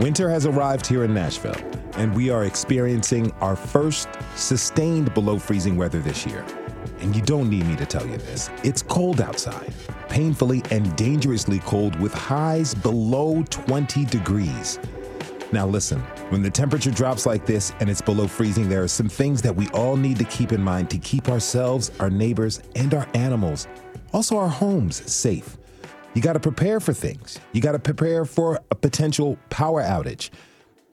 Winter has arrived here in Nashville and we are experiencing our first sustained below freezing weather this year. And you don't need me to tell you this. It's cold outside, painfully and dangerously cold with highs below 20 degrees. Now, listen, when the temperature drops like this and it's below freezing, there are some things that we all need to keep in mind to keep ourselves, our neighbors, and our animals, also our homes, safe. You got to prepare for things. You got to prepare for a potential power outage.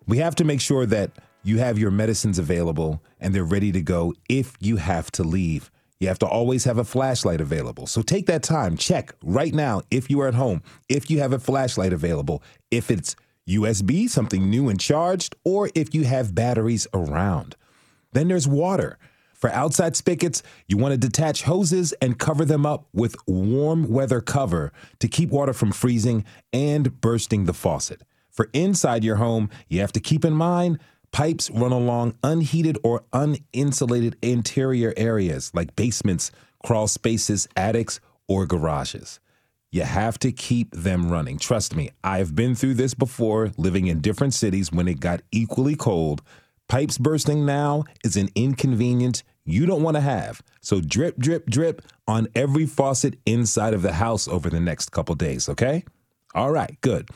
We have to make sure that you have your medicines available and they're ready to go if you have to leave. You have to always have a flashlight available. So take that time, check right now if you are at home, if you have a flashlight available, if it's USB, something new and charged, or if you have batteries around. Then there's water. For outside spigots, you want to detach hoses and cover them up with warm weather cover to keep water from freezing and bursting the faucet. For inside your home, you have to keep in mind pipes run along unheated or uninsulated interior areas like basements, crawl spaces, attics, or garages. You have to keep them running. Trust me, I've been through this before living in different cities when it got equally cold. Pipes bursting now is an inconvenience you don't want to have. So drip, drip, drip on every faucet inside of the house over the next couple days, okay? All right, good.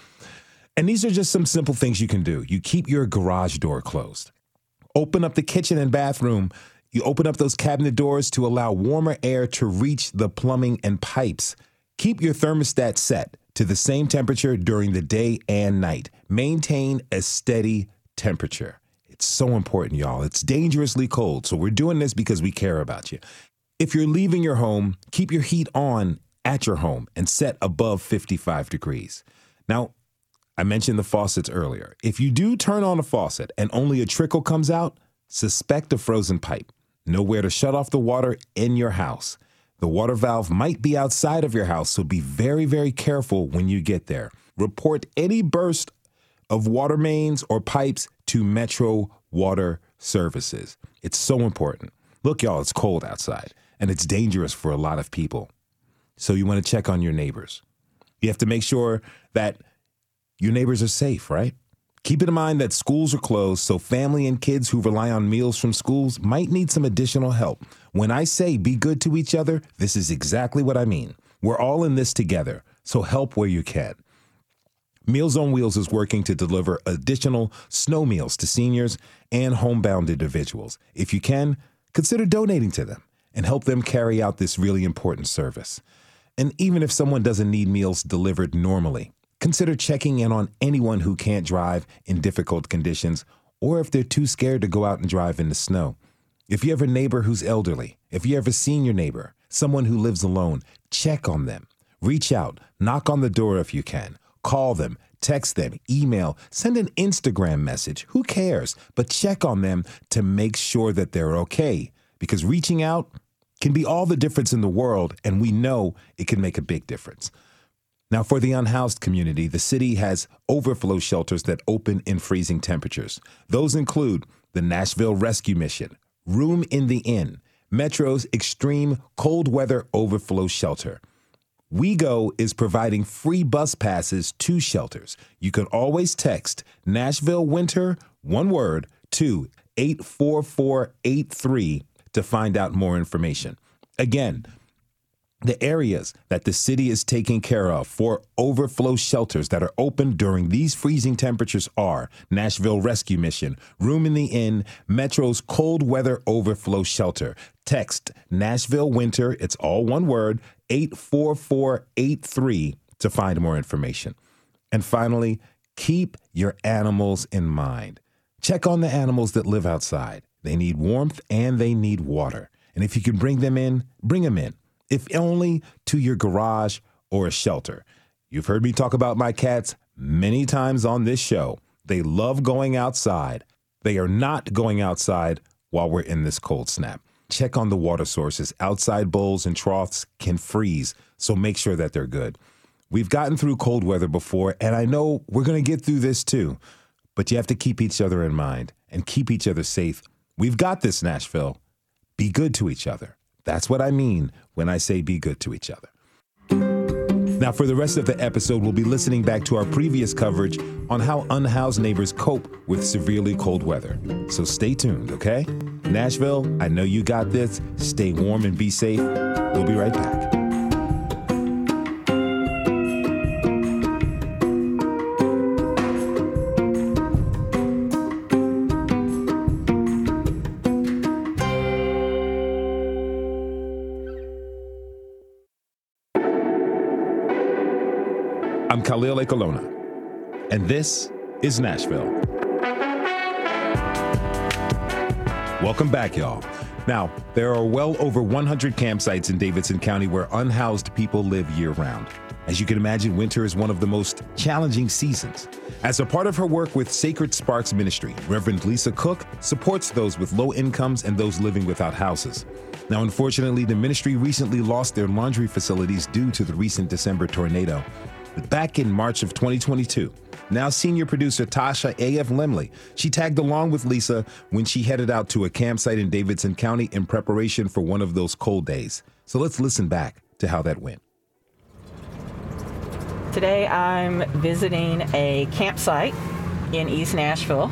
And these are just some simple things you can do. You keep your garage door closed. Open up the kitchen and bathroom. You open up those cabinet doors to allow warmer air to reach the plumbing and pipes. Keep your thermostat set to the same temperature during the day and night. Maintain a steady temperature. It's so important, y'all. It's dangerously cold, so we're doing this because we care about you. If you're leaving your home, keep your heat on at your home and set above 55 degrees. Now, I mentioned the faucets earlier. If you do turn on a faucet and only a trickle comes out, suspect a frozen pipe. Know where to shut off the water in your house. The water valve might be outside of your house, so be very, very careful when you get there. Report any burst of water mains or pipes to Metro Water Services. It's so important. Look, y'all, it's cold outside and it's dangerous for a lot of people. So you want to check on your neighbors. You have to make sure that your neighbors are safe, right? Keep in mind that schools are closed, so family and kids who rely on meals from schools might need some additional help. When I say be good to each other, this is exactly what I mean. We're all in this together, so help where you can. Meals on Wheels is working to deliver additional snow meals to seniors and homebound individuals. If you can, consider donating to them and help them carry out this really important service. And even if someone doesn't need meals delivered normally, Consider checking in on anyone who can't drive in difficult conditions or if they're too scared to go out and drive in the snow. If you have a neighbor who's elderly, if you have a senior neighbor, someone who lives alone, check on them. Reach out, knock on the door if you can, call them, text them, email, send an Instagram message. Who cares? But check on them to make sure that they're okay. Because reaching out can be all the difference in the world, and we know it can make a big difference. Now, for the unhoused community, the city has overflow shelters that open in freezing temperatures. Those include the Nashville Rescue Mission, Room in the Inn, Metro's Extreme Cold Weather Overflow Shelter. WeGo is providing free bus passes to shelters. You can always text Nashville Winter, one word, to 84483 to find out more information. Again, the areas that the city is taking care of for overflow shelters that are open during these freezing temperatures are Nashville Rescue Mission, Room in the Inn, Metro's Cold Weather Overflow Shelter. Text Nashville Winter, it's all one word, 84483 to find more information. And finally, keep your animals in mind. Check on the animals that live outside. They need warmth and they need water. And if you can bring them in, bring them in if only to your garage or a shelter. You've heard me talk about my cats many times on this show. They love going outside. They are not going outside while we're in this cold snap. Check on the water sources. Outside bowls and troughs can freeze, so make sure that they're good. We've gotten through cold weather before, and I know we're going to get through this too. But you have to keep each other in mind and keep each other safe. We've got this, Nashville. Be good to each other. That's what I mean when I say be good to each other. Now, for the rest of the episode, we'll be listening back to our previous coverage on how unhoused neighbors cope with severely cold weather. So stay tuned, okay? Nashville, I know you got this. Stay warm and be safe. We'll be right back. Khalil Ekulona, and this is Nashville. Welcome back, y'all. Now, there are well over 100 campsites in Davidson County where unhoused people live year round. As you can imagine, winter is one of the most challenging seasons. As a part of her work with Sacred Sparks Ministry, Reverend Lisa Cook supports those with low incomes and those living without houses. Now, unfortunately, the ministry recently lost their laundry facilities due to the recent December tornado. Back in March of 2022, now senior producer Tasha A.F. Lemley, she tagged along with Lisa when she headed out to a campsite in Davidson County in preparation for one of those cold days. So let's listen back to how that went. Today I'm visiting a campsite in East Nashville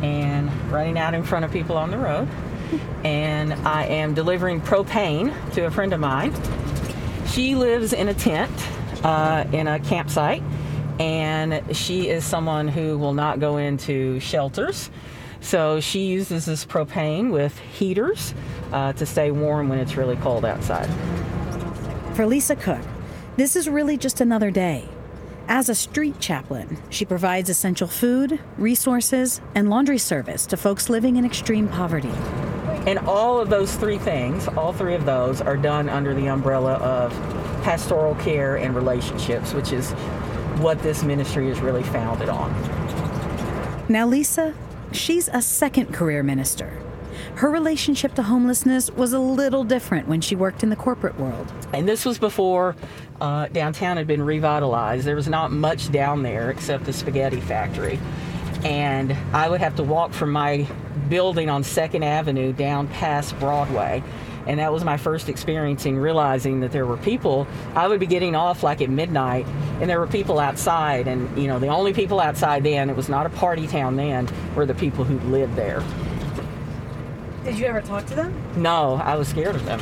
and running out in front of people on the road. And I am delivering propane to a friend of mine. She lives in a tent uh, in a campsite, and she is someone who will not go into shelters. So she uses this propane with heaters uh, to stay warm when it's really cold outside. For Lisa Cook, this is really just another day. As a street chaplain, she provides essential food, resources, and laundry service to folks living in extreme poverty. And all of those three things, all three of those, are done under the umbrella of pastoral care and relationships, which is what this ministry is really founded on. Now, Lisa, she's a second career minister. Her relationship to homelessness was a little different when she worked in the corporate world. And this was before uh, downtown had been revitalized. There was not much down there except the spaghetti factory. And I would have to walk from my building on Second Avenue down past Broadway and that was my first experience in realizing that there were people i would be getting off like at midnight and there were people outside and you know the only people outside then it was not a party town then were the people who lived there did you ever talk to them no i was scared of them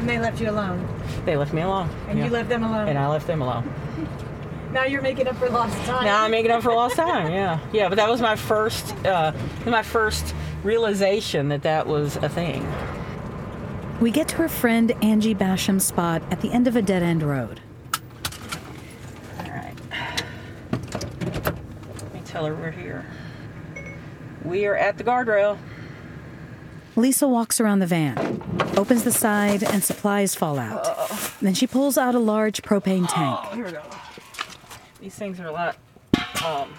and they left you alone they left me alone and yeah. you left them alone and i left them alone now you're making up for lost time. Now I'm making up for lost time. Yeah, yeah. But that was my first, uh, my first realization that that was a thing. We get to her friend Angie Basham's spot at the end of a dead end road. All right. Let me tell her we're here. We are at the guardrail. Lisa walks around the van, opens the side, and supplies fall out. Then she pulls out a large propane tank. Oh, here we go. These things are a lot um,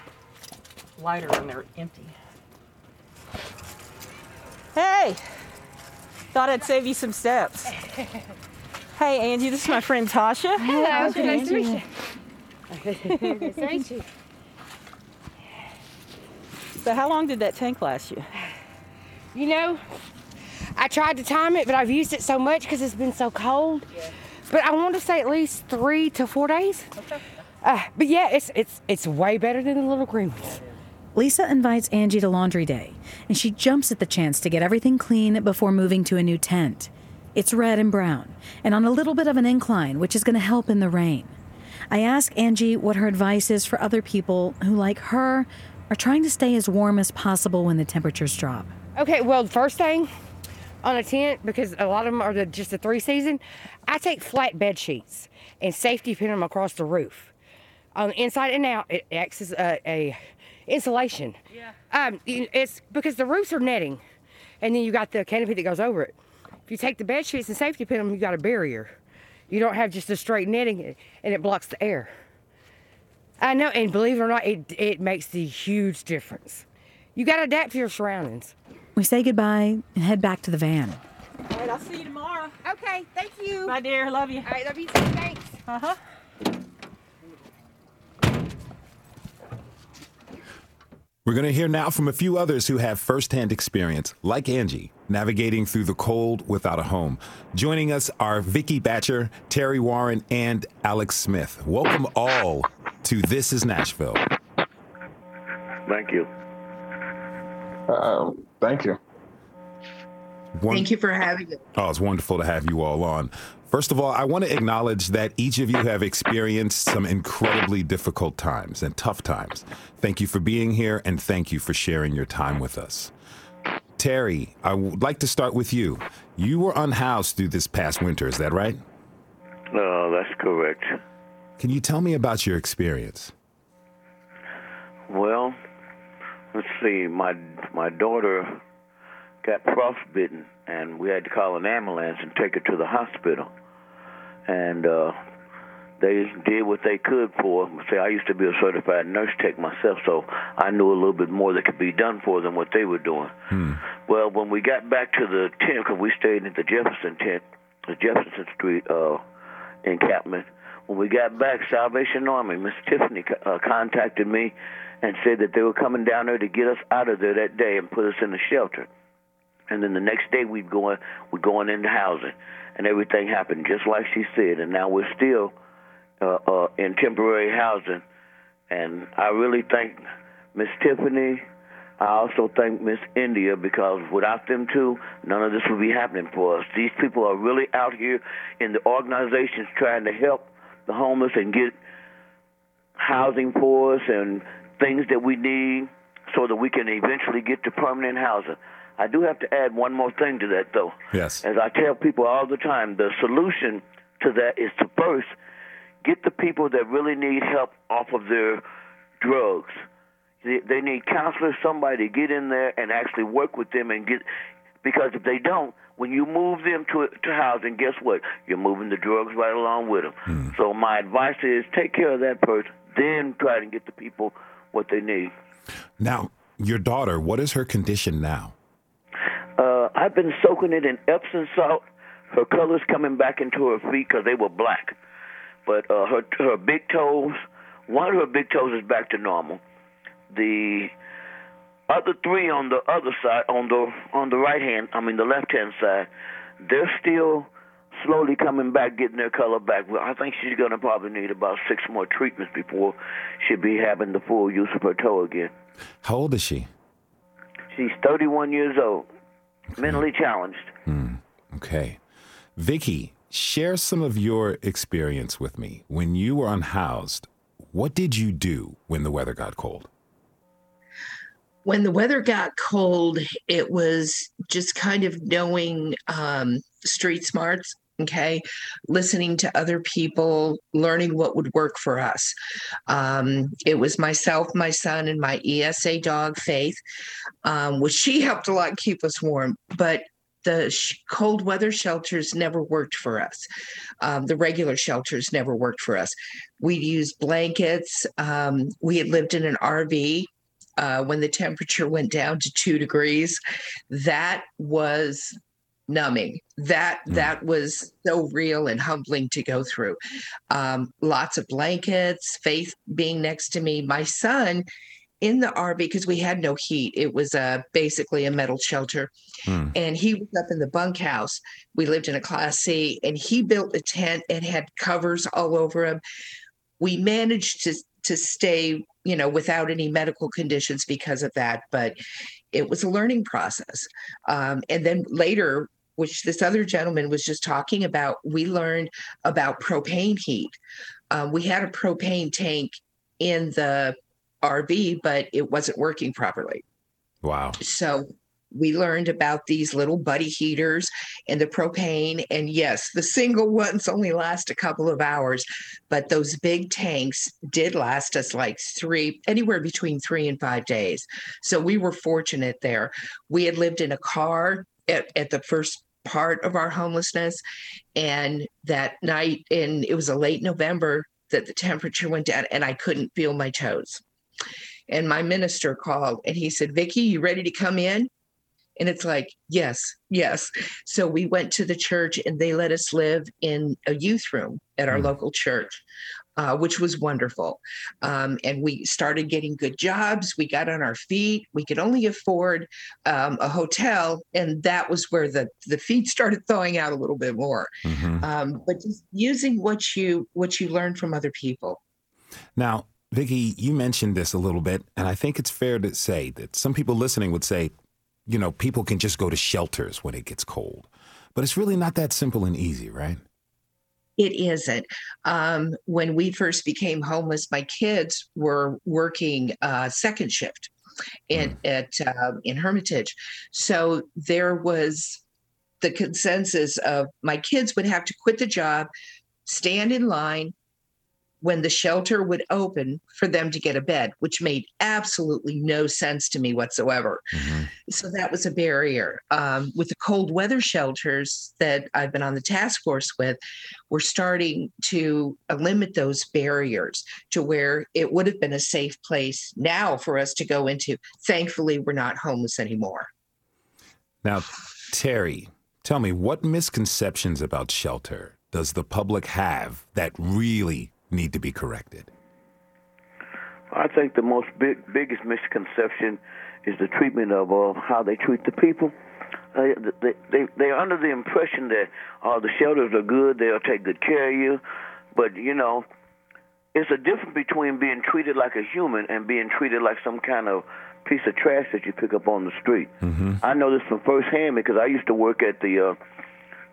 lighter when they're empty. Hey! Thought I'd save you some steps. hey, Angie, this is my friend Tasha. Hello, nice to meet you. nice to meet you. So, how long did that tank last you? You know, I tried to time it, but I've used it so much because it's been so cold. Yeah. But I want to say at least three to four days. Okay. Uh, but yeah, it's it's it's way better than the little green ones. Lisa invites Angie to laundry day, and she jumps at the chance to get everything clean before moving to a new tent. It's red and brown, and on a little bit of an incline, which is going to help in the rain. I ask Angie what her advice is for other people who, like her, are trying to stay as warm as possible when the temperatures drop. Okay, well, first thing on a tent, because a lot of them are the, just the three season, I take flat bed sheets and safety pin them across the roof. On the inside and out, it acts as a, a insulation. Yeah. Um, it's because the roofs are netting, and then you got the canopy that goes over it. If you take the bed sheets and safety pin them, you got a barrier. You don't have just a straight netting, and it blocks the air. I know, and believe it or not, it it makes the huge difference. You got to adapt to your surroundings. We say goodbye and head back to the van. All right, I'll see you tomorrow. Okay, thank you. Bye, dear. Love you. All right, love you too. Thanks. Uh huh. We're going to hear now from a few others who have firsthand experience, like Angie, navigating through the cold without a home. Joining us are Vicky Batcher, Terry Warren, and Alex Smith. Welcome all to This is Nashville. Thank you. Uh, thank you. One- Thank you for having us. Oh, it's wonderful to have you all on. First of all, I want to acknowledge that each of you have experienced some incredibly difficult times and tough times. Thank you for being here and thank you for sharing your time with us. Terry, I would like to start with you. You were unhoused through this past winter, is that right? No, that's correct. Can you tell me about your experience? Well, let's see. My my daughter got frostbitten, and we had to call an ambulance and take her to the hospital. And uh, they did what they could for her. See, I used to be a certified nurse tech myself, so I knew a little bit more that could be done for them what they were doing. Well, when we got back to the tent, because we stayed at the Jefferson tent, the Jefferson Street uh, encampment. When we got back, Salvation Army, Miss Tiffany uh, contacted me and said that they were coming down there to get us out of there that day and put us in a shelter. And then the next day we'd go we're going into housing, and everything happened just like she said. And now we're still uh, uh, in temporary housing. And I really thank Miss Tiffany. I also thank Miss India because without them two, none of this would be happening for us. These people are really out here in the organizations trying to help the homeless and get housing for us and things that we need so that we can eventually get to permanent housing. I do have to add one more thing to that, though. Yes. As I tell people all the time, the solution to that is to first get the people that really need help off of their drugs. They, they need counselors, somebody to get in there and actually work with them and get. Because if they don't, when you move them to to housing, guess what? You're moving the drugs right along with them. Hmm. So my advice is take care of that person, then try to get the people what they need. Now, your daughter, what is her condition now? Uh, I've been soaking it in Epsom salt. Her color's coming back into her feet because they were black, but uh, her her big toes, one of her big toes is back to normal. The other three on the other side, on the on the right hand, I mean the left hand side, they're still slowly coming back, getting their color back. Well, I think she's gonna probably need about six more treatments before she'll be having the full use of her toe again. How old is she? She's 31 years old, mentally challenged. Okay. Vicky, share some of your experience with me. When you were unhoused, what did you do when the weather got cold? When the weather got cold, it was just kind of knowing um, street smarts, okay, listening to other people, learning what would work for us. Um, it was myself, my son, and my ESA dog, Faith, um, which she helped a lot keep us warm. But the sh- cold weather shelters never worked for us. Um, the regular shelters never worked for us. We'd use blankets. Um, we had lived in an RV uh, when the temperature went down to two degrees. That was numbing. That that was so real and humbling to go through. Um, lots of blankets. Faith being next to me. My son in the RV because we had no heat. It was uh, basically a metal shelter, and he was up in the bunkhouse. We lived in a Class C, and he built a tent and had covers all over him. We managed to to stay, you know, without any medical conditions because of that, but it was a learning process. Um, and then later, which this other gentleman was just talking about, we learned about propane heat. Um, we had a propane tank in the RV, but it wasn't working properly. Wow. So we learned about these little buddy heaters and the propane. And yes, the single ones only last a couple of hours, but those big tanks did last us like three, anywhere between three and five days. So we were fortunate there. We had lived in a car at, at the first part of our homelessness. And that night, and it was a late November, that the temperature went down and I couldn't feel my toes. And my minister called and he said, Vicky, you ready to come in? And it's like, yes, yes. So we went to the church and they let us live in a youth room at our mm. local church. Uh, which was wonderful. Um, and we started getting good jobs. We got on our feet. We could only afford um, a hotel, and that was where the the feet started thawing out a little bit more. Mm-hmm. Um, but just using what you what you learn from other people. Now, Vicky, you mentioned this a little bit, and I think it's fair to say that some people listening would say, you know, people can just go to shelters when it gets cold. But it's really not that simple and easy, right? It isn't. Um, when we first became homeless, my kids were working uh, second shift in, mm. at uh, in Hermitage, so there was the consensus of my kids would have to quit the job, stand in line, when the shelter would open for them to get a bed, which made absolutely no sense to me whatsoever. Mm-hmm. So that was a barrier. Um, with the cold weather shelters that I've been on the task force with, we're starting to limit those barriers to where it would have been a safe place now for us to go into. Thankfully, we're not homeless anymore. Now, Terry, tell me what misconceptions about shelter does the public have that really need to be corrected? I think the most big, biggest misconception is the treatment of uh, how they treat the people. Uh, they, they, they're under the impression that uh, the shelters are good, they'll take good care of you. But, you know, it's a difference between being treated like a human and being treated like some kind of piece of trash that you pick up on the street. Mm-hmm. I know this from firsthand because I used to work at the uh,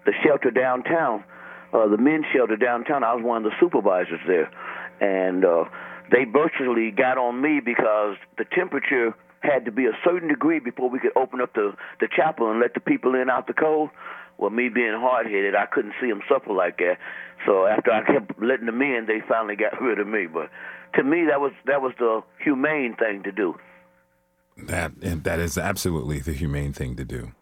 the shelter downtown uh, the men's shelter downtown. I was one of the supervisors there, and uh, they virtually got on me because the temperature had to be a certain degree before we could open up the the chapel and let the people in out the cold. Well, me being hard headed, I couldn't see them suffer like that. So after I kept letting them in, they finally got rid of me. But to me, that was that was the humane thing to do. That that is absolutely the humane thing to do.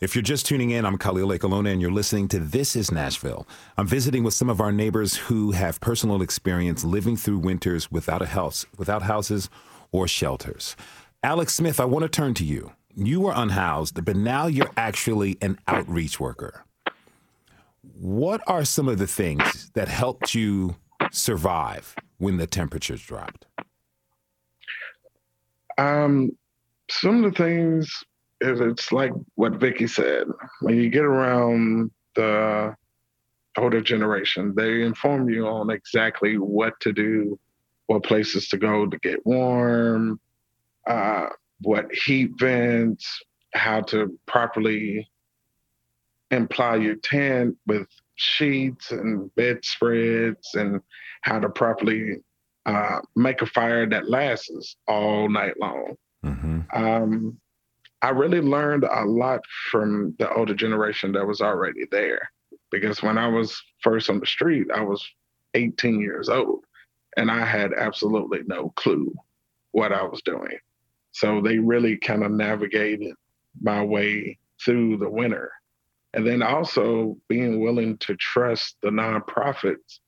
If you're just tuning in, I'm Khalil Ekulona, and you're listening to This is Nashville. I'm visiting with some of our neighbors who have personal experience living through winters without a house, without houses or shelters. Alex Smith, I want to turn to you. You were unhoused, but now you're actually an outreach worker. What are some of the things that helped you survive when the temperatures dropped? Um, some of the things it's like what Vicky said. When you get around the older generation, they inform you on exactly what to do, what places to go to get warm, uh, what heat vents, how to properly imply your tent with sheets and bedspreads, and how to properly uh, make a fire that lasts all night long. Mm-hmm. Um, I really learned a lot from the older generation that was already there. Because when I was first on the street, I was 18 years old and I had absolutely no clue what I was doing. So they really kind of navigated my way through the winter. And then also being willing to trust the nonprofits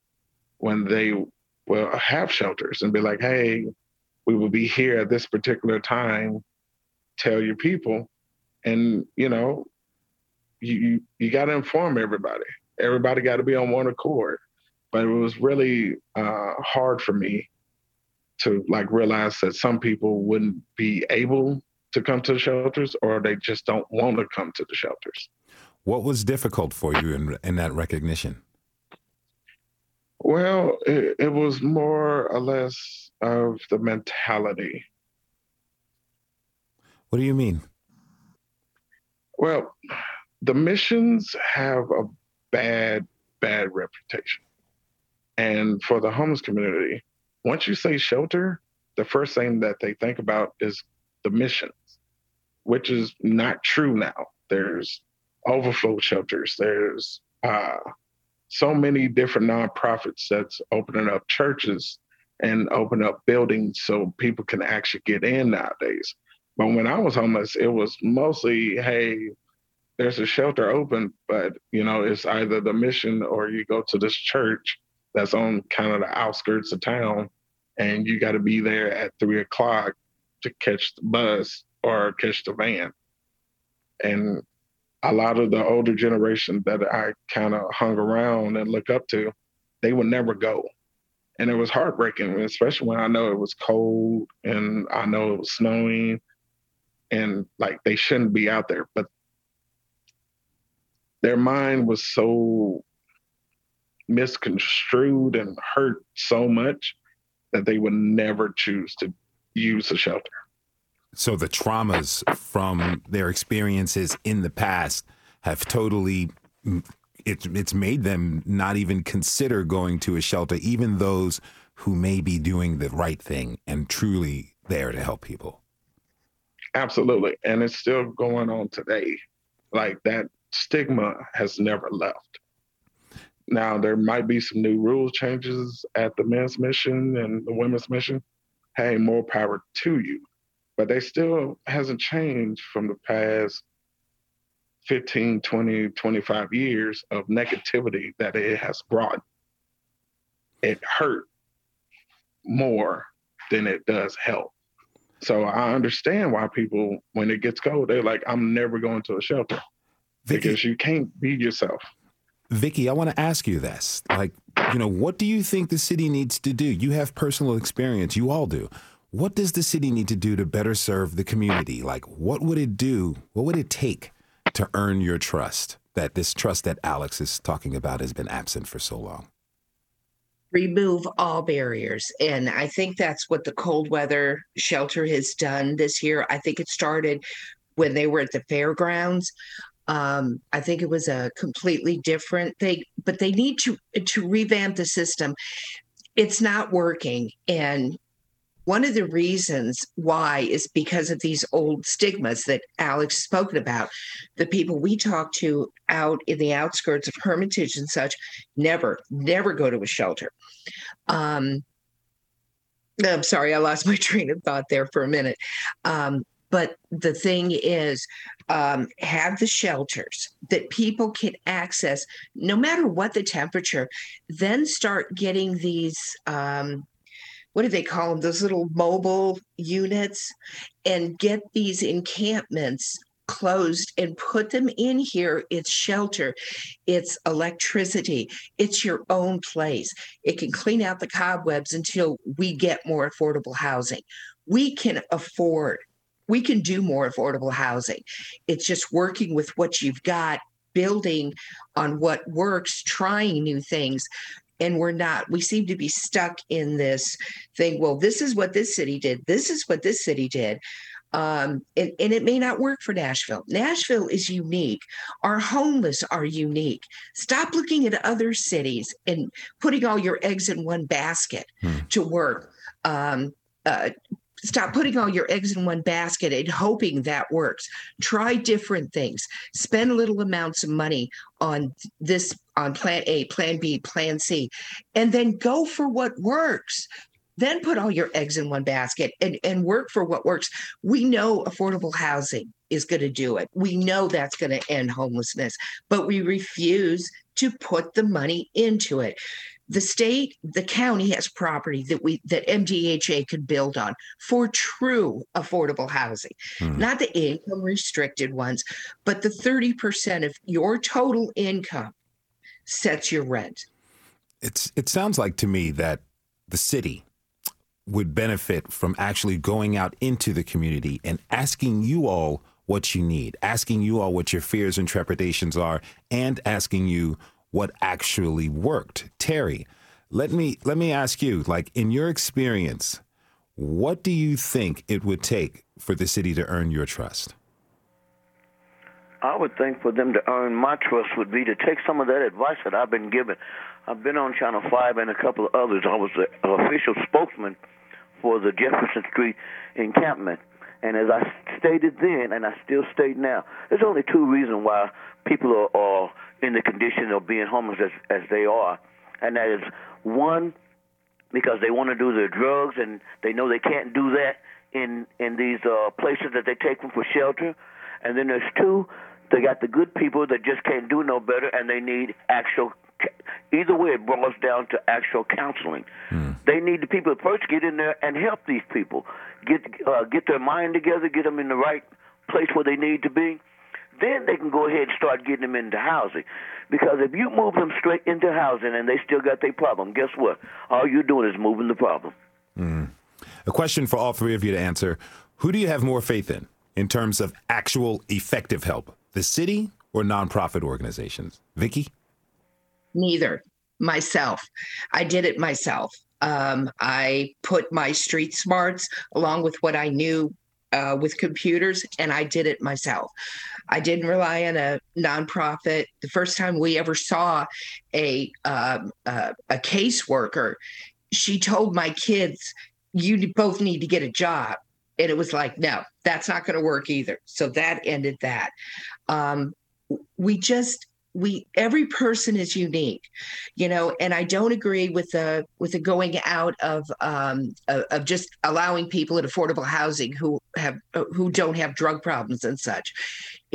when they will have shelters and be like, hey, we will be here at this particular time tell your people, and you know, you you, you got to inform everybody. Everybody got to be on one accord. But it was really uh, hard for me to like realize that some people wouldn't be able to come to the shelters, or they just don't want to come to the shelters. What was difficult for you in in that recognition? Well, it, it was more or less of the mentality what do you mean? Well, the missions have a bad, bad reputation. And for the homeless community, once you say shelter, the first thing that they think about is the missions, which is not true now. There's overflow shelters, there's uh, so many different nonprofits that's opening up churches and open up buildings so people can actually get in nowadays. But when I was homeless, it was mostly, hey, there's a shelter open, but you know, it's either the mission or you go to this church that's on kind of the outskirts of town, and you got to be there at three o'clock to catch the bus or catch the van. And a lot of the older generation that I kind of hung around and look up to, they would never go. And it was heartbreaking, especially when I know it was cold and I know it was snowing and like they shouldn't be out there. But their mind was so misconstrued and hurt so much that they would never choose to use a shelter. So the traumas from their experiences in the past have totally it's it's made them not even consider going to a shelter, even those who may be doing the right thing and truly there to help people. Absolutely. And it's still going on today. Like that stigma has never left. Now there might be some new rule changes at the men's mission and the women's mission. Hey, more power to you but they still hasn't changed from the past 15 20 25 years of negativity that it has brought it hurt more than it does help so i understand why people when it gets cold they're like i'm never going to a shelter Vicky, because you can't be yourself Vicky, I want to ask you this. Like, you know, what do you think the city needs to do? You have personal experience, you all do what does the city need to do to better serve the community? Like, what would it do? What would it take to earn your trust? That this trust that Alex is talking about has been absent for so long. Remove all barriers. And I think that's what the cold weather shelter has done this year. I think it started when they were at the fairgrounds. Um, I think it was a completely different thing, but they need to to revamp the system. It's not working, and one of the reasons why is because of these old stigmas that Alex spoken about. The people we talk to out in the outskirts of Hermitage and such never, never go to a shelter. Um, I'm sorry, I lost my train of thought there for a minute. Um, but the thing is, um, have the shelters that people can access no matter what the temperature, then start getting these. Um, what do they call them? Those little mobile units, and get these encampments closed and put them in here. It's shelter, it's electricity, it's your own place. It can clean out the cobwebs until we get more affordable housing. We can afford, we can do more affordable housing. It's just working with what you've got building on what works, trying new things and we're not we seem to be stuck in this thing well this is what this city did this is what this city did um, and, and it may not work for Nashville. Nashville is unique. Our homeless are unique. Stop looking at other cities and putting all your eggs in one basket hmm. to work. Um, uh, stop putting all your eggs in one basket and hoping that works. Try different things. Spend little amounts of money on this on plan a plan b plan c and then go for what works. Then put all your eggs in one basket and, and work for what works. We know affordable housing is going to do it. We know that's going to end homelessness but we refuse to put the money into it the state the county has property that we that mdha could build on for true affordable housing hmm. not the income restricted ones but the 30% of your total income sets your rent it's it sounds like to me that the city would benefit from actually going out into the community and asking you all what you need asking you all what your fears and trepidations are and asking you what actually worked. Terry, let me let me ask you, like in your experience, what do you think it would take for the city to earn your trust? I would think for them to earn my trust would be to take some of that advice that I've been given. I've been on Channel 5 and a couple of others. I was the official spokesman for the Jefferson Street encampment. And as I stated then, and I still state now, there's only two reasons why people are, are in the condition of being homeless as, as they are. And that is one, because they want to do their drugs and they know they can't do that in in these uh, places that they take them for shelter. And then there's two, they got the good people that just can't do no better and they need actual either way it boils down to actual counseling hmm. they need the people to first get in there and help these people get uh, get their mind together get them in the right place where they need to be then they can go ahead and start getting them into housing. Because if you move them straight into housing and they still got their problem, guess what? All you're doing is moving the problem. Mm. A question for all three of you to answer. Who do you have more faith in in terms of actual effective help? The city or nonprofit organizations? Vicky? Neither. Myself. I did it myself. Um, I put my street smarts along with what I knew uh, with computers, and I did it myself. I didn't rely on a nonprofit. The first time we ever saw a um, uh, a caseworker, she told my kids, "You both need to get a job," and it was like, "No, that's not going to work either." So that ended that. Um, we just we every person is unique you know and i don't agree with the with the going out of um of, just allowing people in affordable housing who have who don't have drug problems and such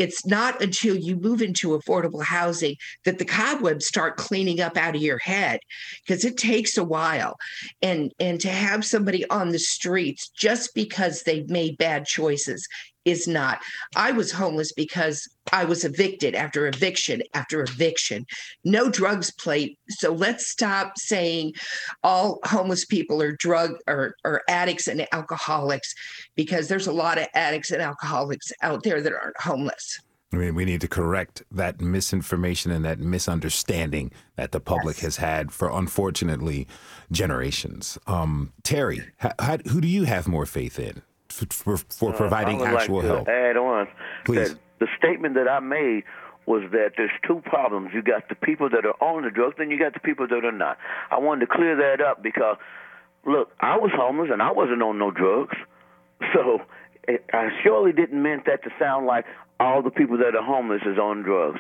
it's not until you move into affordable housing that the cobwebs start cleaning up out of your head because it takes a while and and to have somebody on the streets just because they've made bad choices is not. I was homeless because I was evicted after eviction after eviction. No drugs plate. So let's stop saying all homeless people are drug or, or addicts and alcoholics because there's a lot of addicts and alcoholics out there that aren't homeless. I mean, we need to correct that misinformation and that misunderstanding that the public yes. has had for, unfortunately, generations. Um, Terry, how, how, who do you have more faith in? for, for providing uh, actual like help. Add on Please. that the statement that I made was that there's two problems. You got the people that are on the drugs, then you got the people that are not. I wanted to clear that up because, look, I was homeless and I wasn't on no drugs, so it, I surely didn't mean that to sound like all the people that are homeless is on drugs.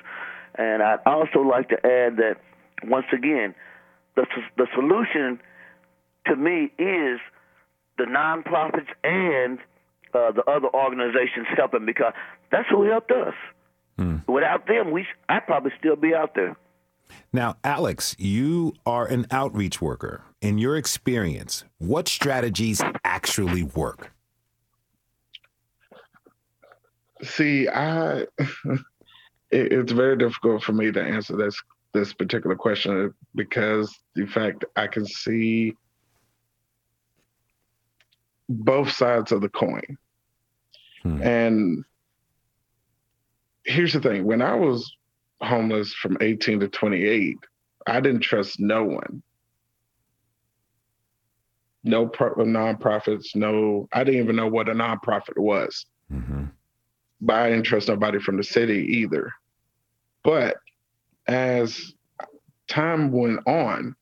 And I'd also like to add that once again, the the solution to me is the nonprofits and uh, the other organizations helping because that's who helped us. Hmm. Without them, we I'd probably still be out there. Now, Alex, you are an outreach worker. In your experience, what strategies actually work? See, I it, it's very difficult for me to answer this this particular question because the fact I can see both sides of the coin. Hmm. And here's the thing when I was homeless from 18 to 28, I didn't trust no one. No pro- nonprofits, no, I didn't even know what a nonprofit was. Mm-hmm. But I didn't trust nobody from the city either. But as time went on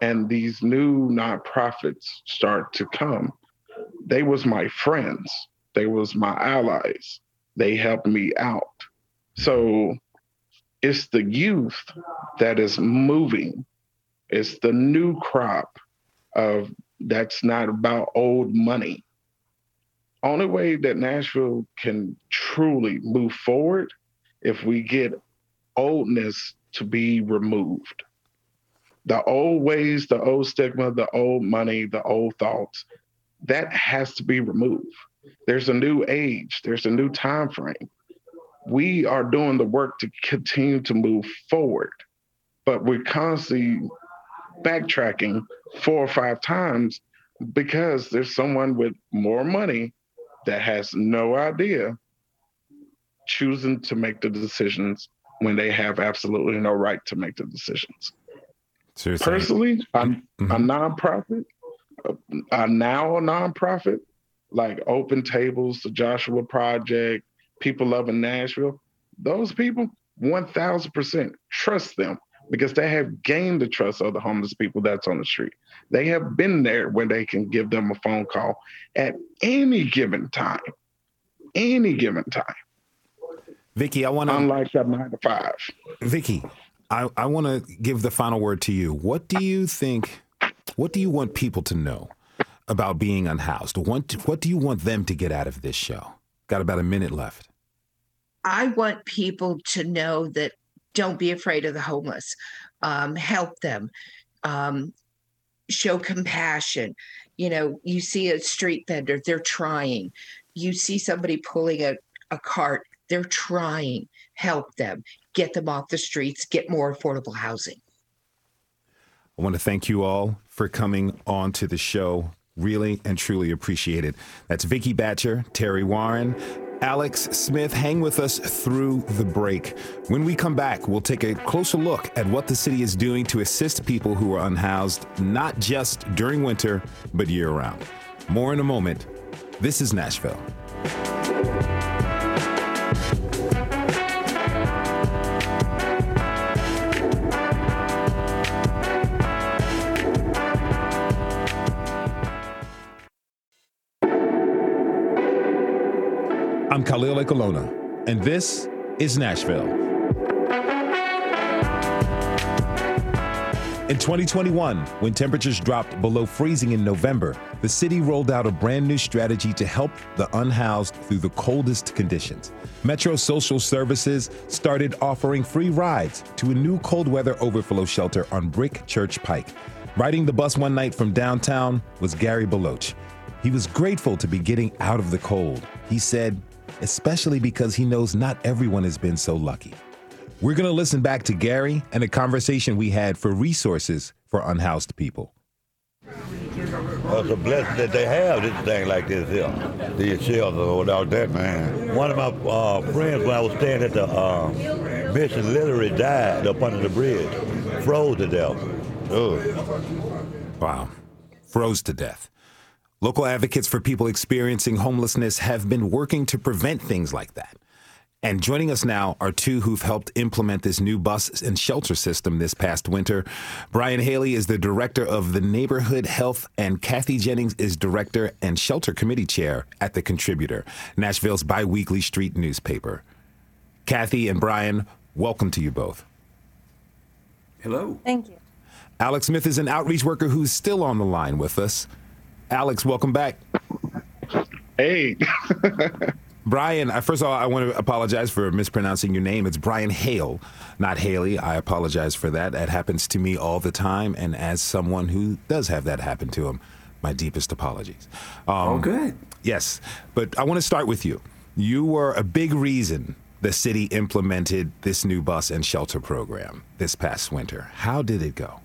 and these new nonprofits start to come, they was my friends. They was my allies. They helped me out. So it's the youth that is moving. It's the new crop of that's not about old money. Only way that Nashville can truly move forward if we get oldness to be removed. The old ways, the old stigma, the old money, the old thoughts, that has to be removed. There's a new age, there's a new time frame. We are doing the work to continue to move forward, but we're constantly backtracking four or five times because there's someone with more money that has no idea choosing to make the decisions when they have absolutely no right to make the decisions. Seriously. Personally, I'm mm-hmm. a nonprofit are now a nonprofit, like Open Tables, the Joshua Project, People Loving Nashville, those people, 1000% trust them because they have gained the trust of the homeless people that's on the street. They have been there when they can give them a phone call at any given time, any given time. Vicky, I want to. Unlike that nine to five. Vicky, I, I want to give the final word to you. What do you think what do you want people to know about being unhoused? What, what do you want them to get out of this show? Got about a minute left. I want people to know that don't be afraid of the homeless. Um, help them. Um, show compassion. You know, you see a street vendor, they're trying. You see somebody pulling a, a cart, They're trying. Help them, get them off the streets, get more affordable housing. I want to thank you all for coming on to the show. Really and truly appreciate it. That's Vicky Batcher, Terry Warren, Alex Smith. Hang with us through the break. When we come back, we'll take a closer look at what the city is doing to assist people who are unhoused, not just during winter, but year round. More in a moment. This is Nashville. Khalil Ekulona, and this is Nashville. In 2021, when temperatures dropped below freezing in November, the city rolled out a brand new strategy to help the unhoused through the coldest conditions. Metro Social Services started offering free rides to a new cold weather overflow shelter on Brick Church Pike. Riding the bus one night from downtown was Gary Beloch. He was grateful to be getting out of the cold. He said, especially because he knows not everyone has been so lucky. We're going to listen back to Gary and a conversation we had for resources for unhoused people. Well, it's a blessing that they have this thing like this here, these shelters. Without that, man, one of my uh, friends when I was staying at the uh, mission literally died up under the bridge, froze to death. Ugh. Wow, froze to death. Local advocates for people experiencing homelessness have been working to prevent things like that. And joining us now are two who've helped implement this new bus and shelter system this past winter. Brian Haley is the director of the Neighborhood Health, and Cathy Jennings is director and shelter committee chair at The Contributor, Nashville's biweekly street newspaper. Cathy and Brian, welcome to you both. Hello. Thank you. Alex Smith is an outreach worker who's still on the line with us. Alex, welcome back. Hey. Brian, first of all, I want to apologize for mispronouncing your name. It's Brian Haile, not Haley. I apologize for that. That happens to me all the time. And as someone who does have that happen to him, my deepest apologies. Um, oh, good. Yes. But I want to start with you. You were a big reason the city implemented this new bus and shelter program this past winter. How did it go?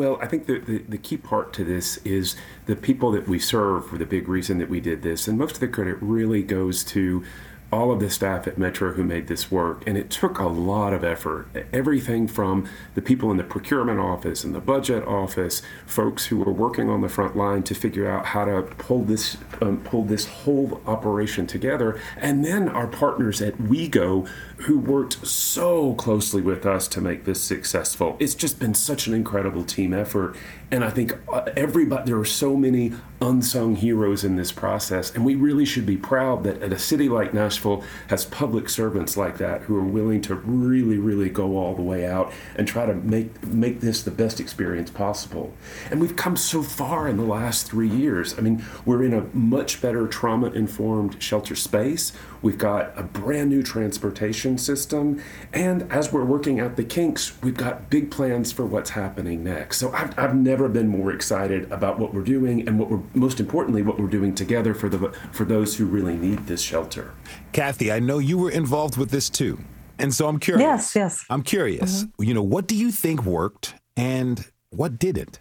Well, I think the, the, the, key part to this is the people that we serve were the big reason that we did this. And most of the credit really goes to all of the staff at Metro who made this work. And it took a lot of effort. Everything from the people in the procurement office and the budget office, folks who were working on the front line to figure out how to pull this um, pull this whole operation together, and then our partners at WeGo who worked so closely with us to make this successful. It's just been such an incredible team effort. And I think uh, everybody, there are so many unsung heroes in this process. And we really should be proud that at a city like Nashville has public servants like that who are willing to really, really go all the way out and try to make, make this the best experience possible. And we've come so far in the last three years. I mean, we're in a much better trauma informed shelter space. We've got a brand new transportation system. And as we're working out the kinks, we've got big plans for what's happening next. So I've, I've never been more excited about what we're doing and what we're, most importantly, what we're doing together for, the, for those who really need this shelter. Cathy, I know you were involved with this too. And so I'm curious. Yes, yes. I'm curious. Mm-hmm. You know, what do you think worked and what didn't?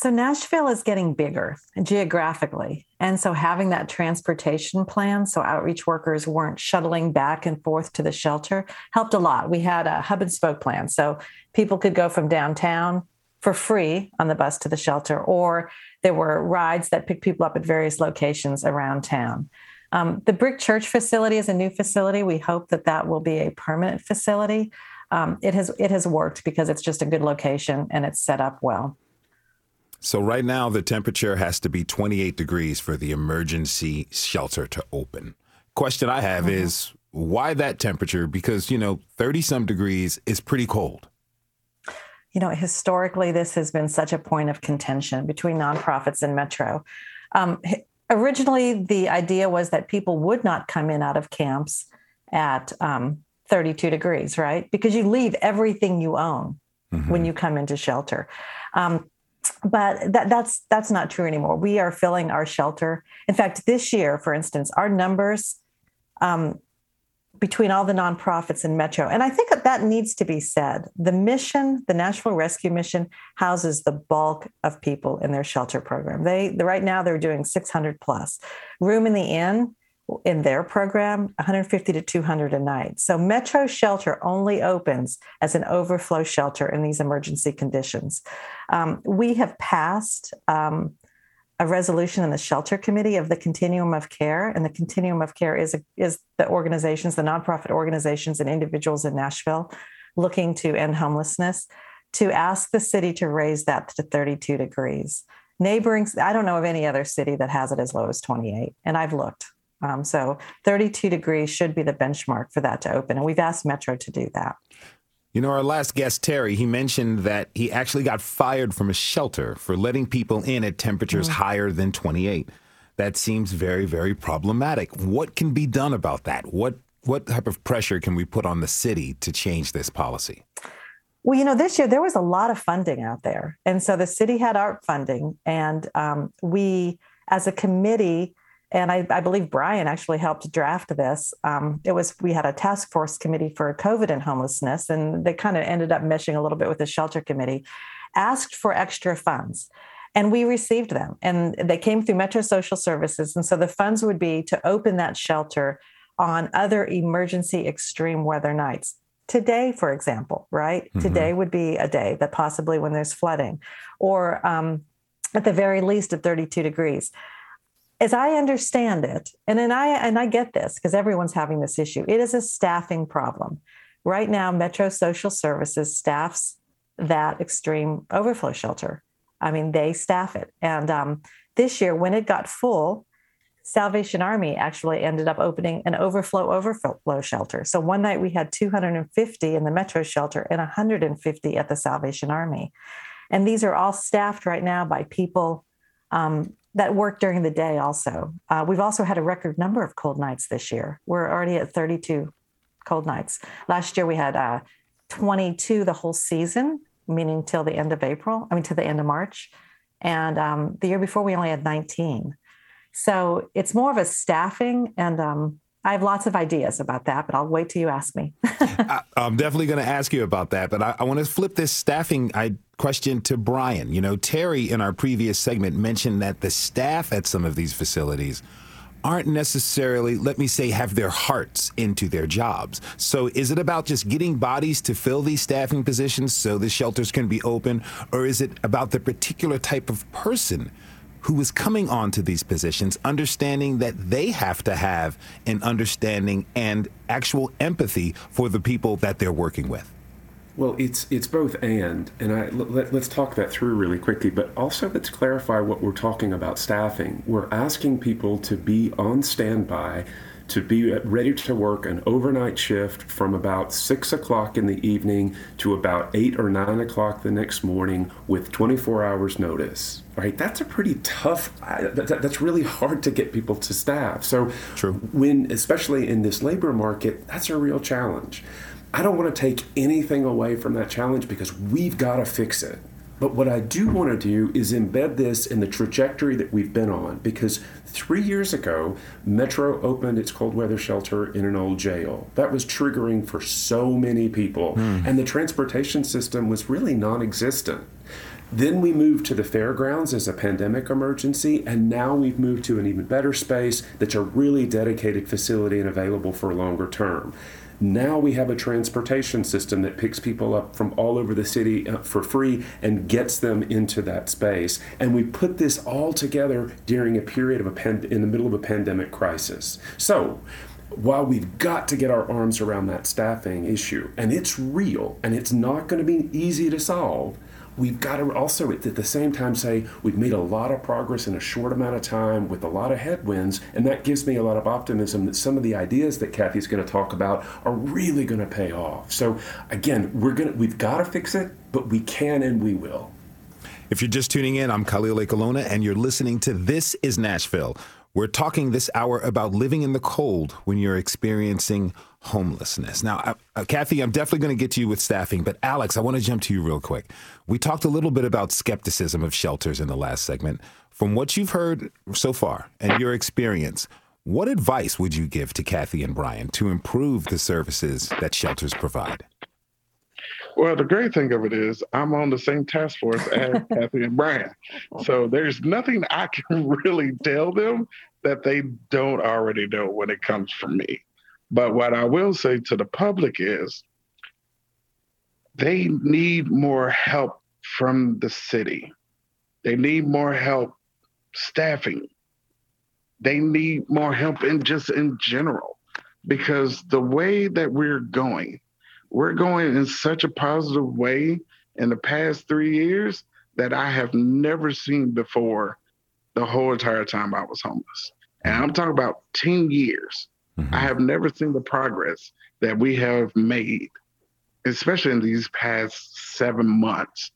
So Nashville is getting bigger geographically. And so having that transportation plan so outreach workers weren't shuttling back and forth to the shelter helped a lot. We had a hub and spoke plan. So people could go from downtown for free on the bus to the shelter, or there were rides that picked people up at various locations around town. Um, the Brick Church facility is a new facility. We hope that that will be a permanent facility. Um, it has it has worked because it's just a good location and it's set up well. So right now the temperature has to be 28 degrees for the emergency shelter to open. Question I have mm-hmm. is why that temperature? Because, you know, 30 some degrees is pretty cold. You know, historically, this has been such a point of contention between nonprofits and Metro. Um, originally, the idea was that people would not come in out of camps at um, 32 degrees, right? Because you leave everything you own mm-hmm. when you come into shelter. Um, but that, that's that's not true anymore. We are filling our shelter. In fact, this year, for instance, our numbers um, between all the nonprofits in Metro. And I think that, that needs to be said. The mission, the Nashville Rescue Mission, houses the bulk of people in their shelter program. They right now they're doing 600 plus. Room in the inn in their program 150 to 200 a night. So Metro Shelter only opens as an overflow shelter in these emergency conditions. Um, we have passed um, a resolution in the shelter committee of the continuum of care and the continuum of care is is the organizations the nonprofit organizations and individuals in nashville looking to end homelessness to ask the city to raise that to 32 degrees neighboring i don't know of any other city that has it as low as 28 and i've looked um, so 32 degrees should be the benchmark for that to open and we've asked metro to do that you know, our last guest, Terry, he mentioned that he actually got fired from a shelter for letting people in at temperatures mm-hmm. higher than 28. That seems very, very problematic. What can be done about that? What what type of pressure can we put on the city to change this policy? Well, you know, this year there was a lot of funding out there. And so the city had ARP funding, and um, we, as a committee, and I, I, believe Brian actually helped draft this. Um, it was we had a task force committee for COVID and homelessness, and they kind of ended up meshing a little bit with the shelter committee. Asked for extra funds, and we received them, and they came through Metro Social Services, and so the funds would be to open that shelter on other emergency extreme weather nights. Today, for example, right? Mm-hmm. Today would be a day that possibly when there's flooding, or um, at the very least at 32 degrees as I understand it, and then I and I get this because everyone's having this issue. It is a staffing problem. Right now, Metro Social Services staffs that extreme overflow shelter. I mean, they staff it. And um, this year, when it got full, Salvation Army actually ended up opening an overflow overflow shelter. So one night we had 250 in the Metro shelter and 150 at the Salvation Army. And these are all staffed right now by people um, that work during the day also. Uh, we've also had a record number of cold nights this year. We're already at 32 cold nights. Last year we had uh, 22 the whole season, meaning till the end of April, I mean, to the end of March. And um, the year before we only had 19. So it's more of a staffing and um, I have lots of ideas about that, but I'll wait till you ask me. I, am definitely going to ask you about that, but I, I want to flip this staffing I, question to Brian. You know, Terry in our previous segment mentioned that the staff at some of these facilities aren't necessarily, let me say, have their hearts into their jobs. So is it about just getting bodies to fill these staffing positions so the shelters can be open, or is it about the particular type of person? Who is coming onto these positions, understanding that they have to have an understanding and actual empathy for the people that they're working with. Well, it's it's both and, and I let, us talk that through really quickly. But also, let's clarify what we're talking about staffing. We're asking people to be on standby to be ready to work an overnight shift from about six o'clock in the evening to about eight or nine o'clock the next morning with 24 hours notice. Right, that's a pretty tough. that's really hard to get people to staff. So, True. when especially in this labor market, that's a real challenge. I don't want to take anything away from that challenge because we've got to fix it. But what I do want to do is embed this in the trajectory that we've been on because three years ago, Metro opened its cold weather shelter in an old jail. That was triggering for so many people, mm. and the transportation system was really non existent. Then we moved to the fairgrounds as a pandemic emergency, and now we've moved to an even better space that's a really dedicated facility and available for longer term. Now we have a transportation system that picks people up from all over the city uh, for free and gets them into that space. And we put this all together during a period of a in the middle of a pandemic crisis. So, while we've got to get our arms around that staffing issue, and it's real and it's not going to be easy to solve, we've got to also at the same time say we've made a lot of progress in a short amount of time with a lot of headwinds, and that gives me a lot of optimism that some of the ideas that Cathy's going to talk about are really going to pay off. So again, we're gonna we've got to fix it, but we can and we will. If you're just tuning in, I'm Khalil Ekulona, and you're listening to This is Nashville. We're talking this hour about living in the cold when you're experiencing homelessness. Now, uh, uh Cathy, I'm definitely going to get to you with staffing, but Alex, I want to jump to you real quick. We talked a little bit about skepticism of shelters in the last segment. From what you've heard so far and your experience, What advice would you give to Cathy and Brian to improve the services that shelters provide? Well, the great thing of it is I'm on the same task force as Cathy and Brian. So there's nothing I can really tell them that they don't already know when it comes from me. But what I will say to the public is they need more help from the city. They need more help staffing. They need more help in just in general because the way that we're going, we're going in such a positive way in the past three years that I have never seen before the whole entire time I was homeless. And I'm talking about 10 years. Mm-hmm. I have never seen the progress that we have made, especially in these past seven months,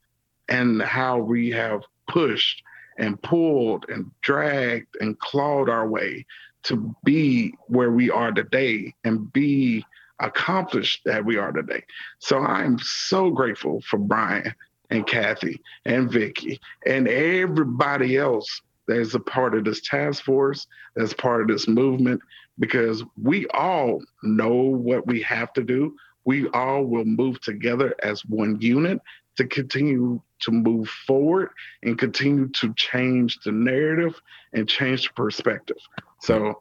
and how we have pushed and pulled and dragged and clawed our way to be where we are today and be accomplished that we are today. So I'm so grateful for Brian and Cathy and Vicky and everybody else that is a part of this task force, that's part of this movement, because we all know what we have to do. We all will move together as one unit to continue to move forward and continue to change the narrative and change the perspective. So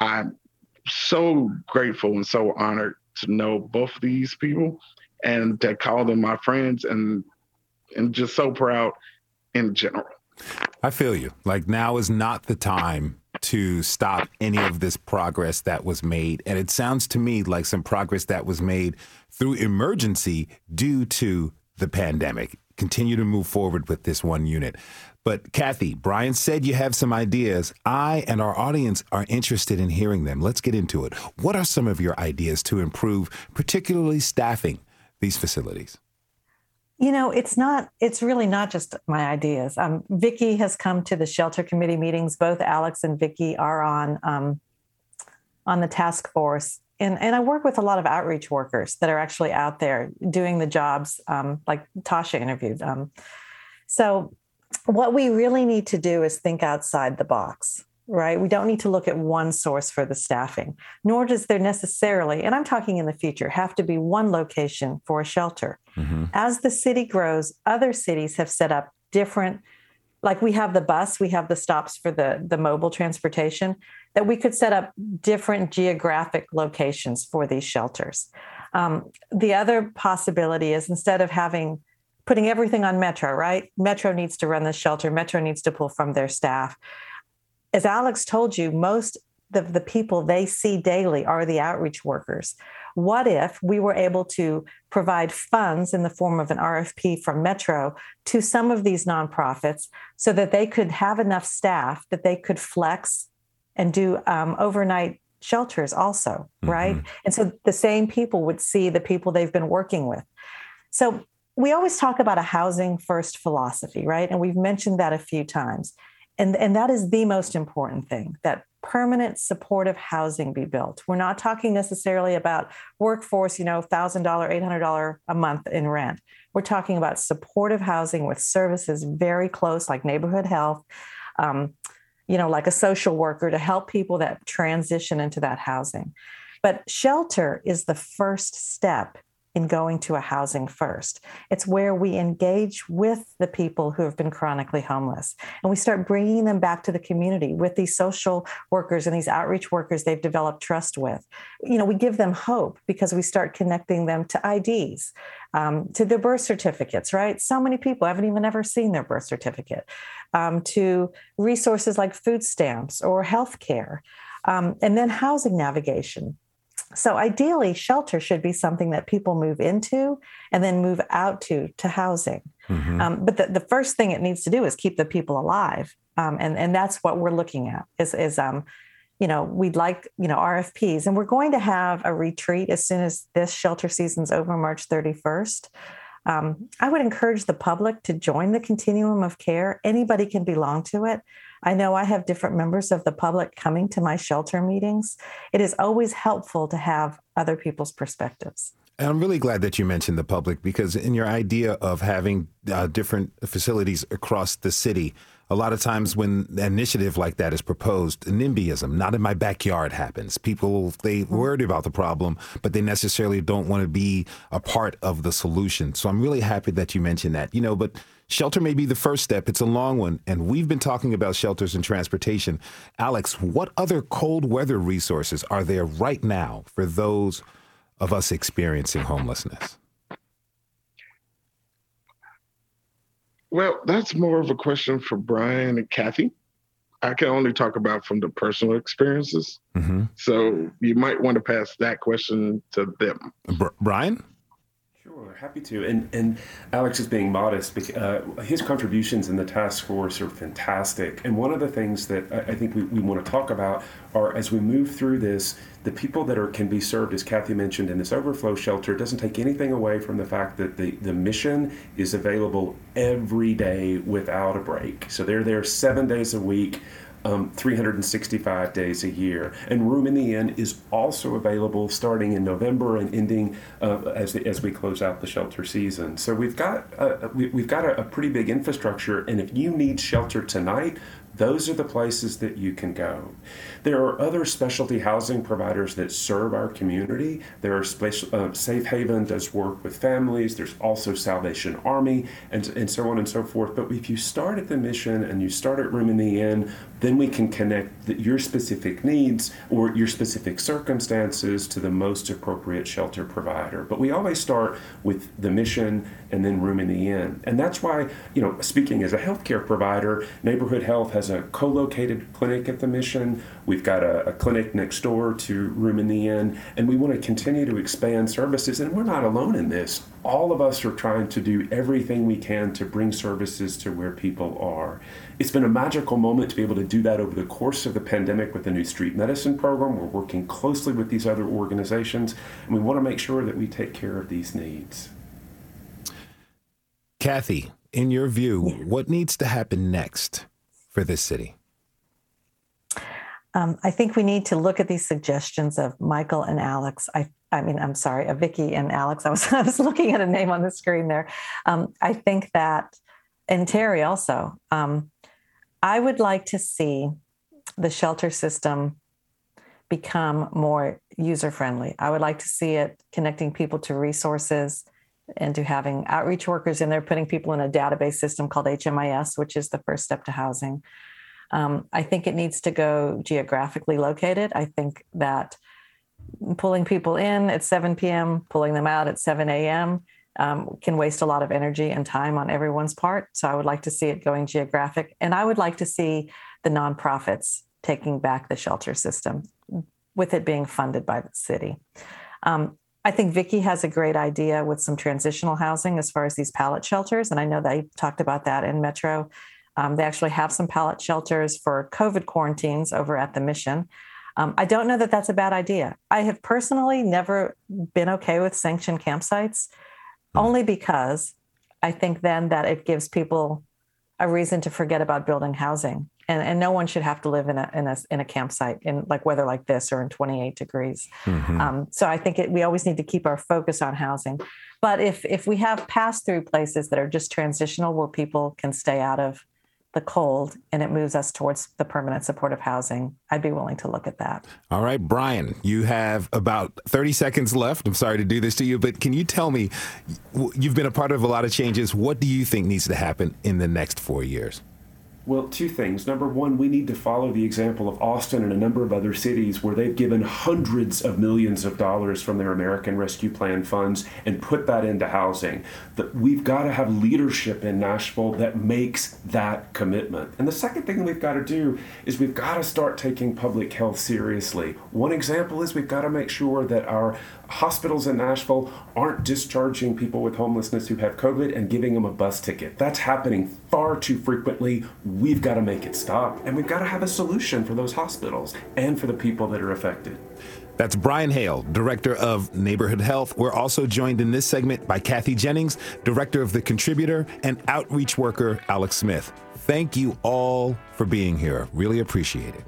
I'm so grateful and so honored to know both these people and to call them my friends and and just so proud in general. I feel you. Like now is not the time to stop any of this progress that was made. And it sounds to me like some progress that was made through emergency due to the pandemic. Continue to move forward with this one unit. But Cathy, Brian said you have some ideas. I and our audience are interested in hearing them. Let's get into it. What are some of your ideas to improve, particularly staffing these facilities? You know, it's not, it's really not just my ideas. Um, Vicky has come to the shelter committee meetings. Both Alex and Vicky are on um, on the task force. And, and I work with a lot of outreach workers that are actually out there doing the jobs um, like Tasha interviewed. Um, so what we really need to do is think outside the box right? We don't need to look at one source for the staffing, nor does there necessarily, and I'm talking in the future, have to be one location for a shelter. Mm-hmm. As the city grows, other cities have set up different like we have the bus, we have the stops for the the mobile transportation that we could set up different geographic locations for these shelters. Um, the other possibility is instead of having putting everything on Metro, right? Metro needs to run the shelter. Metro needs to pull from their staff as Alex told you, most of the people they see daily are the outreach workers. What if we were able to provide funds in the form of an RFP from Metro to some of these nonprofits so that they could have enough staff that they could flex and do um, overnight shelters also, mm-hmm. right? And so the same people would see the people they've been working with. So we always talk about a housing first philosophy, right? And we've mentioned that a few times and and that is the most important thing that permanent supportive housing be built. We're not talking necessarily about workforce you know $1000 $800 a month in rent. We're talking about supportive housing with services very close like neighborhood health um, you know like a social worker to help people that transition into that housing. But shelter is the first step in going to a housing first. It's where we engage with the people who have been chronically homeless and we start bringing them back to the community with these social workers and these outreach workers they've developed trust with. You know, we give them hope because we start connecting them to IDs, um, to their birth certificates, right? So many people haven't even ever seen their birth certificate, um, to resources like food stamps or health care. Um, and then housing navigation so ideally, shelter should be something that people move into and then move out to to housing. Mm-hmm. Um, but the, the first thing it needs to do is keep the people alive, um, and and that's what we're looking at. Is is um, you know, we'd like you know RFPs, and we're going to have a retreat as soon as this shelter season's over, March thirty first. Um, I would encourage the public to join the continuum of care. Anybody can belong to it. I know I have different members of the public coming to my shelter meetings. It is always helpful to have other people's perspectives. And I'm really glad that you mentioned the public because in your idea of having uh, different facilities across the city, a lot of times when an initiative like that is proposed, NIMBYism, not in my backyard happens. People, they worried about the problem, but they necessarily don't want to be a part of the solution. So I'm really happy that you mentioned that. You know, but shelter may be the first step. It's a long one. And we've been talking about shelters and transportation. Alex, what other cold weather resources are there right now for those of us experiencing homelessness? Well, that's more of a question for Brian and Cathy. I can only talk about from the personal experiences. Mm-hmm. So you might want to pass that question to them. Br- Brian? Sure, happy to. And and Alex is being modest. Uh, his contributions in the task force are fantastic. And one of the things that I, I think we, we want to talk about are as we move through this, the people that are can be served, as Cathy mentioned, in this overflow shelter doesn't take anything away from the fact that the, the mission is available every day without a break. So they're there seven days a week um, 365 days a year. And Room in the Inn is also available starting in November and ending uh, as, as we close out the shelter season. So we've got, uh, we, have got a, a pretty big infrastructure. And if you need shelter tonight, those are the places that you can go. There are other specialty housing providers that serve our community. There are special, uh, Safe Haven does work with families. There's also Salvation Army and, and so on and so forth. But if you start at the mission and you start at Room in the Inn, then we can connect the, your specific needs or your specific circumstances to the most appropriate shelter provider. But we always start with the mission and then Room in the Inn. And that's why, you know, speaking as a healthcare provider, Neighborhood Health has a co-located clinic at the mission. We've got a, a, clinic next door to Room in the Inn, and we want to continue to expand services. And we're not alone in this. All of us are trying to do everything we can to bring services to where people are. It's been a magical moment to be able to do that over the course of the pandemic with the new street medicine program. We're working closely with these other organizations, and we want to make sure that we take care of these needs. Cathy, in your view, what needs to happen next for this city? Um, I think we need to look at these suggestions of Michael and Alex. I, I mean, I'm sorry, of Vicky and Alex. I was, I was looking at a name on the screen there. Um, I think that, and Terry also. Um, I would like to see the shelter system become more user friendly. I would like to see it connecting people to resources and to having outreach workers in there, putting people in a database system called HMIS, which is the first step to housing. Um, I think it needs to go geographically located. I think that pulling people in at 7 p.m., pulling them out at 7 a.m. Um, can waste a lot of energy and time on everyone's part. So I would like to see it going geographic. And I would like to see the nonprofits taking back the shelter system with it being funded by the city. Um, I think Vicky has a great idea with some transitional housing as far as these pallet shelters. And I know they talked about that in Metro. Um, they actually have some pallet shelters for COVID quarantines over at the mission. Um, I don't know that that's a bad idea. I have personally never been okay with sanctioned campsites, only because I think then that it gives people a reason to forget about building housing and, and no one should have to live in a, in a in a campsite in like weather like this or in 28 degrees. Mm-hmm. Um, so I think it, we always need to keep our focus on housing. But if if we have pass through places that are just transitional where people can stay out of the cold and it moves us towards the permanent supportive housing, I'd be willing to look at that. All right, Brian, you have about 30 seconds left. I'm sorry to do this to you, but can you tell me you've been a part of a lot of changes. What do you think needs to happen in the next four years? Well, two things. Number one, we need to follow the example of Austin and a number of other cities where they've given hundreds of millions of dollars from their American Rescue Plan funds and put that into housing. That we've got to have leadership in Nashville that makes that commitment. And the second thing we've got to do is we've got to start taking public health seriously. One example is we've got to make sure that our hospitals in Nashville aren't discharging people with homelessness who have COVID and giving them a bus ticket. That's happening far too frequently. We've got to make it stop, and we've got to have a solution for those hospitals and for the people that are affected. That's Brian Haile, Director of Neighborhood Health. We're also joined in this segment by Cathy Jennings, Director of The Contributor, and outreach worker Alex Smith. Thank you all for being here. Really appreciate it.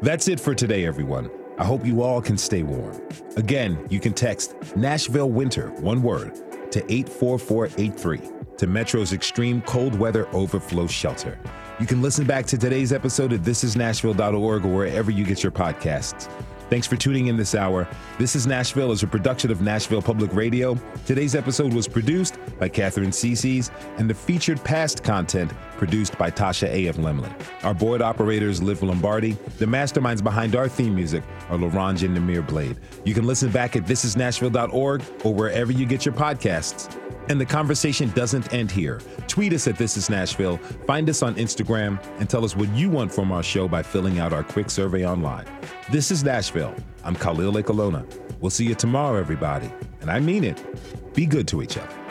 That's it for today, everyone. I hope you all can stay warm. Again, you can text Nashville Winter, one word, to 84483 to Metro's Extreme Cold Weather Overflow Shelter. You can listen back to today's episode at thisisnashville.org or wherever you get your podcasts. Thanks for tuning in this hour. This is Nashville is a production of Nashville Public Radio. Today's episode was produced by Katherine Ceicys and the featured past content produced by Tasha A.F. Lemley. Our board operators Liv Lombardi. The masterminds behind our theme music are Laurent and Namir Blade. You can listen back at thisisnashville.org or wherever you get your podcasts. And the conversation doesn't end here. Tweet us at This Is Nashville, find us on Instagram, and tell us what you want from our show by filling out our quick survey online. This is Nashville. I'm Khalil Ekulona. We'll see you tomorrow, everybody. And I mean it. Be good to each other.